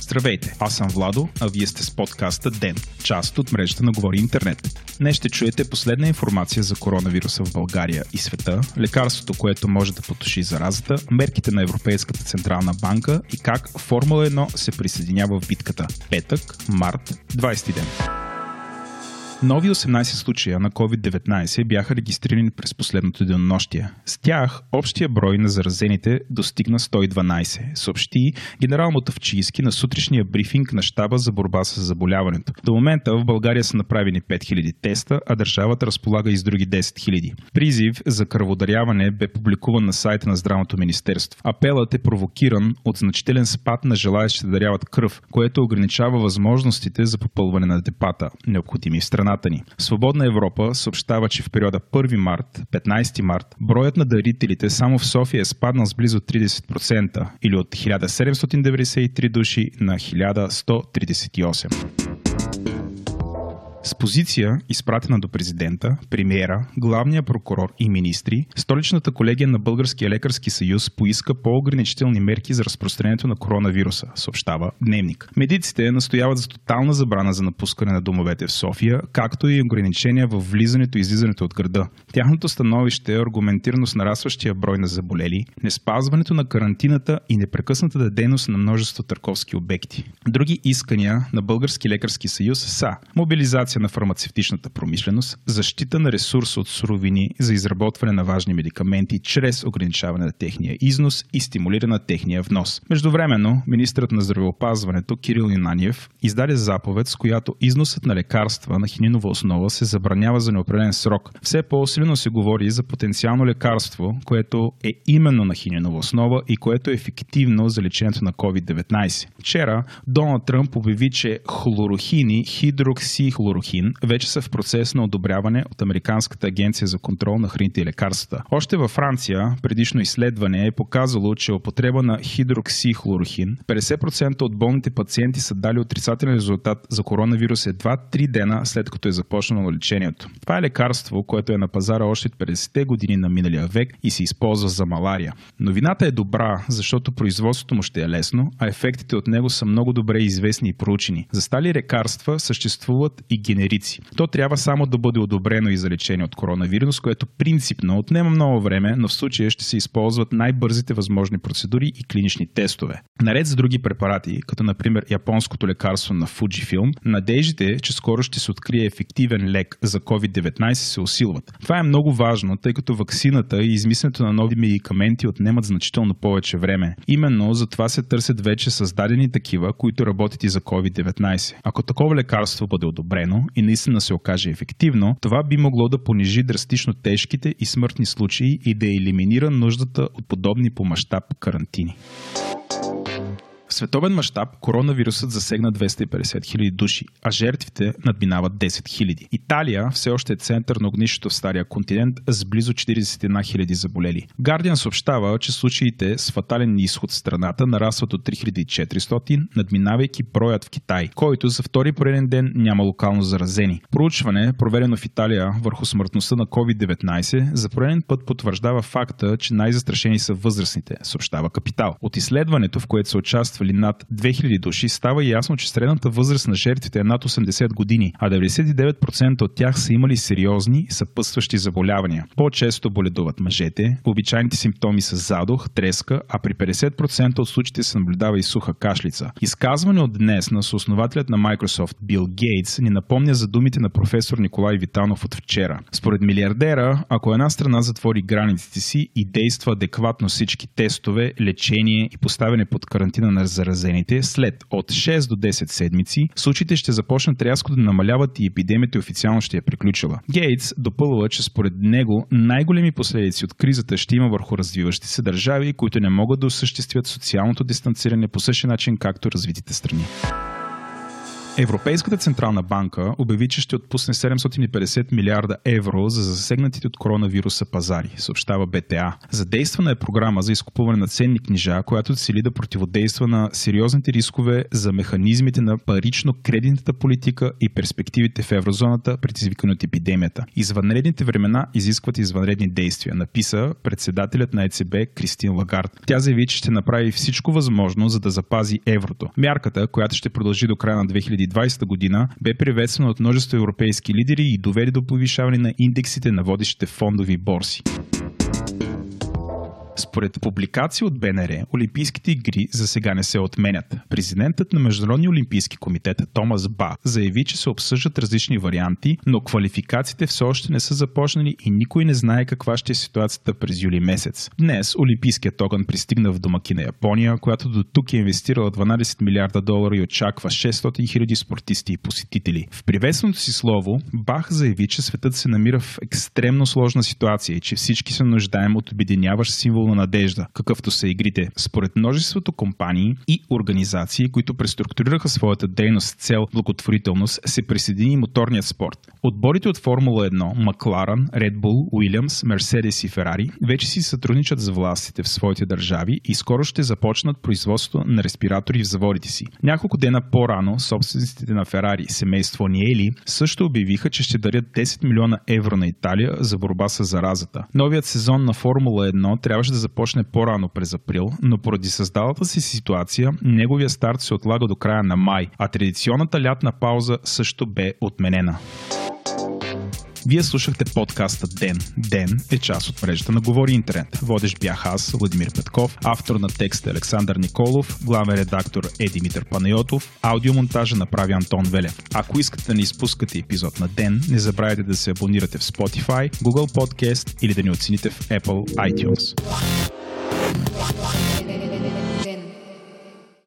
Здравейте, аз съм Владо, а вие сте с подкаста ДЕН, част от мрежата на Говори Интернет. Днес ще чуете последна информация за коронавируса в България и света, лекарството, което може да потуши заразата, мерките на Европейската Централна банка и как Формула 1 се присъединява в битката. Петък, март, 20 ден. Нови 18 случая на COVID-19 бяха регистрирани през последното денонощие. С тях общия брой на заразените достигна 112, съобщи генерал Мотавчийски на сутрешния брифинг на щаба за борба с заболяването. До момента в България са направени 5000 теста, а държавата разполага и с други 10 000. Призив за кръводаряване бе публикуван на сайта на Здравното министерство. Апелът е провокиран от значителен спад на желаящи да даряват кръв, което ограничава възможностите за попълване на депата, необходими в страна страната ни. Свободна Европа съобщава, че в периода 1 март, 15 март, броят на дарителите само в София е спаднал с близо 30% или от 1793 души на 1138. С позиция, изпратена до президента, премиера, главния прокурор и министри, столичната колегия на Българския лекарски съюз поиска по-ограничителни мерки за разпространението на коронавируса, съобщава Дневник. Медиците настояват за тотална забрана за напускане на домовете в София, както и ограничения в влизането и излизането от града. Тяхното становище е аргументирано с нарастващия брой на заболели, неспазването на карантината и непрекъснатата дейност на множество търговски обекти. Други искания на Български лекарски съюз са мобилизация на фармацевтичната промишленост, защита на ресурс от суровини за изработване на важни медикаменти чрез ограничаване на техния износ и стимулиране на техния внос. Междувременно, министрът на здравеопазването Кирил Юнаниев издаде заповед, с която износът на лекарства на хининова основа се забранява за неопределен срок. Все по-силно се говори за потенциално лекарство, което е именно на хининова основа и което е ефективно за лечението на COVID-19. Вчера Доналд Тръмп обяви, че хлорохини, хидроксихлорохини Хин вече са в процес на одобряване от Американската агенция за контрол на храните и лекарствата. Още във Франция предишно изследване е показало, че употреба на хидроксихлорохин 50% от болните пациенти са дали отрицателен резултат за коронавирус едва 3 дена след като е започнало лечението. Това е лекарство, което е на пазара още от 50-те години на миналия век и се използва за малария. Новината е добра, защото производството му ще е лесно, а ефектите от него са много добре известни и проучени. За стали лекарства съществуват и генерици. То трябва само да бъде одобрено и за лечение от коронавирус, което принципно отнема много време, но в случая ще се използват най-бързите възможни процедури и клинични тестове. Наред с други препарати, като например японското лекарство на Fujifilm, надеждите, че скоро ще се открие ефективен лек за COVID-19 се усилват. Това е много важно, тъй като ваксината и измисленето на нови медикаменти отнемат значително повече време. Именно за това се търсят вече създадени такива, които работят и за COVID-19. Ако такова лекарство бъде одобрено, и наистина се окаже ефективно, това би могло да понижи драстично тежките и смъртни случаи и да елиминира нуждата от подобни по мащаб карантини. В световен мащаб коронавирусът засегна 250 хиляди души, а жертвите надминават 10 хиляди. Италия все още е център на огнището в стария континент с близо 41 хиляди заболели. Гардиан съобщава, че случаите с фатален изход в страната нарастват от 3400, надминавайки броят в Китай, който за втори пореден ден няма локално заразени. Проучване, проведено в Италия върху смъртността на COVID-19, за пореден път потвърждава факта, че най-застрашени са възрастните, съобщава Капитал. От изследването, в което се участва участвали над 2000 души, става ясно, че средната възраст на жертвите е над 80 години, а 99% от тях са имали сериозни съпътстващи заболявания. По-често боледуват мъжете, обичайните симптоми са задух, треска, а при 50% от случаите се наблюдава и суха кашлица. Изказване от днес на съоснователят на Microsoft Бил Гейтс ни напомня за думите на професор Николай Витанов от вчера. Според милиардера, ако една страна затвори границите си и действа адекватно всички тестове, лечение и поставяне под карантина на заразените, след от 6 до 10 седмици, случаите ще започнат рязко да намаляват и епидемията официално ще е приключила. Гейтс допълва, че според него най-големи последици от кризата ще има върху развиващи се държави, които не могат да осъществят социалното дистанциране по същия начин, както развитите страни. Европейската централна банка обяви, че ще отпусне 750 милиарда евро за засегнатите от коронавируса пазари, съобщава БТА. Задействана е програма за изкупуване на ценни книжа, която цели да противодейства на сериозните рискове за механизмите на парично-кредитната политика и перспективите в еврозоната, предизвикани от епидемията. Извънредните времена изискват извънредни действия, написа председателят на ЕЦБ Кристин Лагард. Тя заяви, че ще направи всичко възможно, за да запази еврото. Мярката, която ще продължи до края на 2020 година, бе приветствана от множество европейски лидери и доведе до повишаване на индексите на водещите фондови борси. Според публикации от БНР, Олимпийските игри за сега не се отменят. Президентът на Международния олимпийски комитет Томас Ба заяви, че се обсъждат различни варианти, но квалификациите все още не са започнали и никой не знае каква ще е ситуацията през юли месец. Днес Олимпийският огън пристигна в домакина Япония, която до тук е инвестирала 12 милиарда долара и очаква 600 хиляди спортисти и посетители. В приветственото си слово Бах заяви, че светът се намира в екстремно сложна ситуация и че всички се нуждаем от обединяващ символ на надежда, какъвто са игрите. Според множеството компании и организации, които преструктурираха своята дейност с цел благотворителност, се присъедини моторният спорт. Отборите от Формула 1, Макларан, Red Bull, Уилямс, Мерседес и Ферари вече си сътрудничат с властите в своите държави и скоро ще започнат производство на респиратори в заводите си. Няколко дена по-рано собствениците на Ферари, семейство Ниели, също обявиха, че ще дарят 10 милиона евро на Италия за борба с заразата. Новият сезон на Формула 1 трябваше да започне по-рано през април, но поради създалата си ситуация, неговия старт се отлага до края на май, а традиционната лятна пауза също бе отменена. Вие слушахте подкаста Ден. Ден е част от мрежата на Говори Интернет. Водещ бях аз, Владимир Петков, автор на текста Александър Николов, главен редактор е Димитър Панайотов, аудиомонтажа направи Антон Велев. Ако искате да не изпускате епизод на Ден, не забравяйте да се абонирате в Spotify, Google Podcast или да ни оцените в Apple iTunes.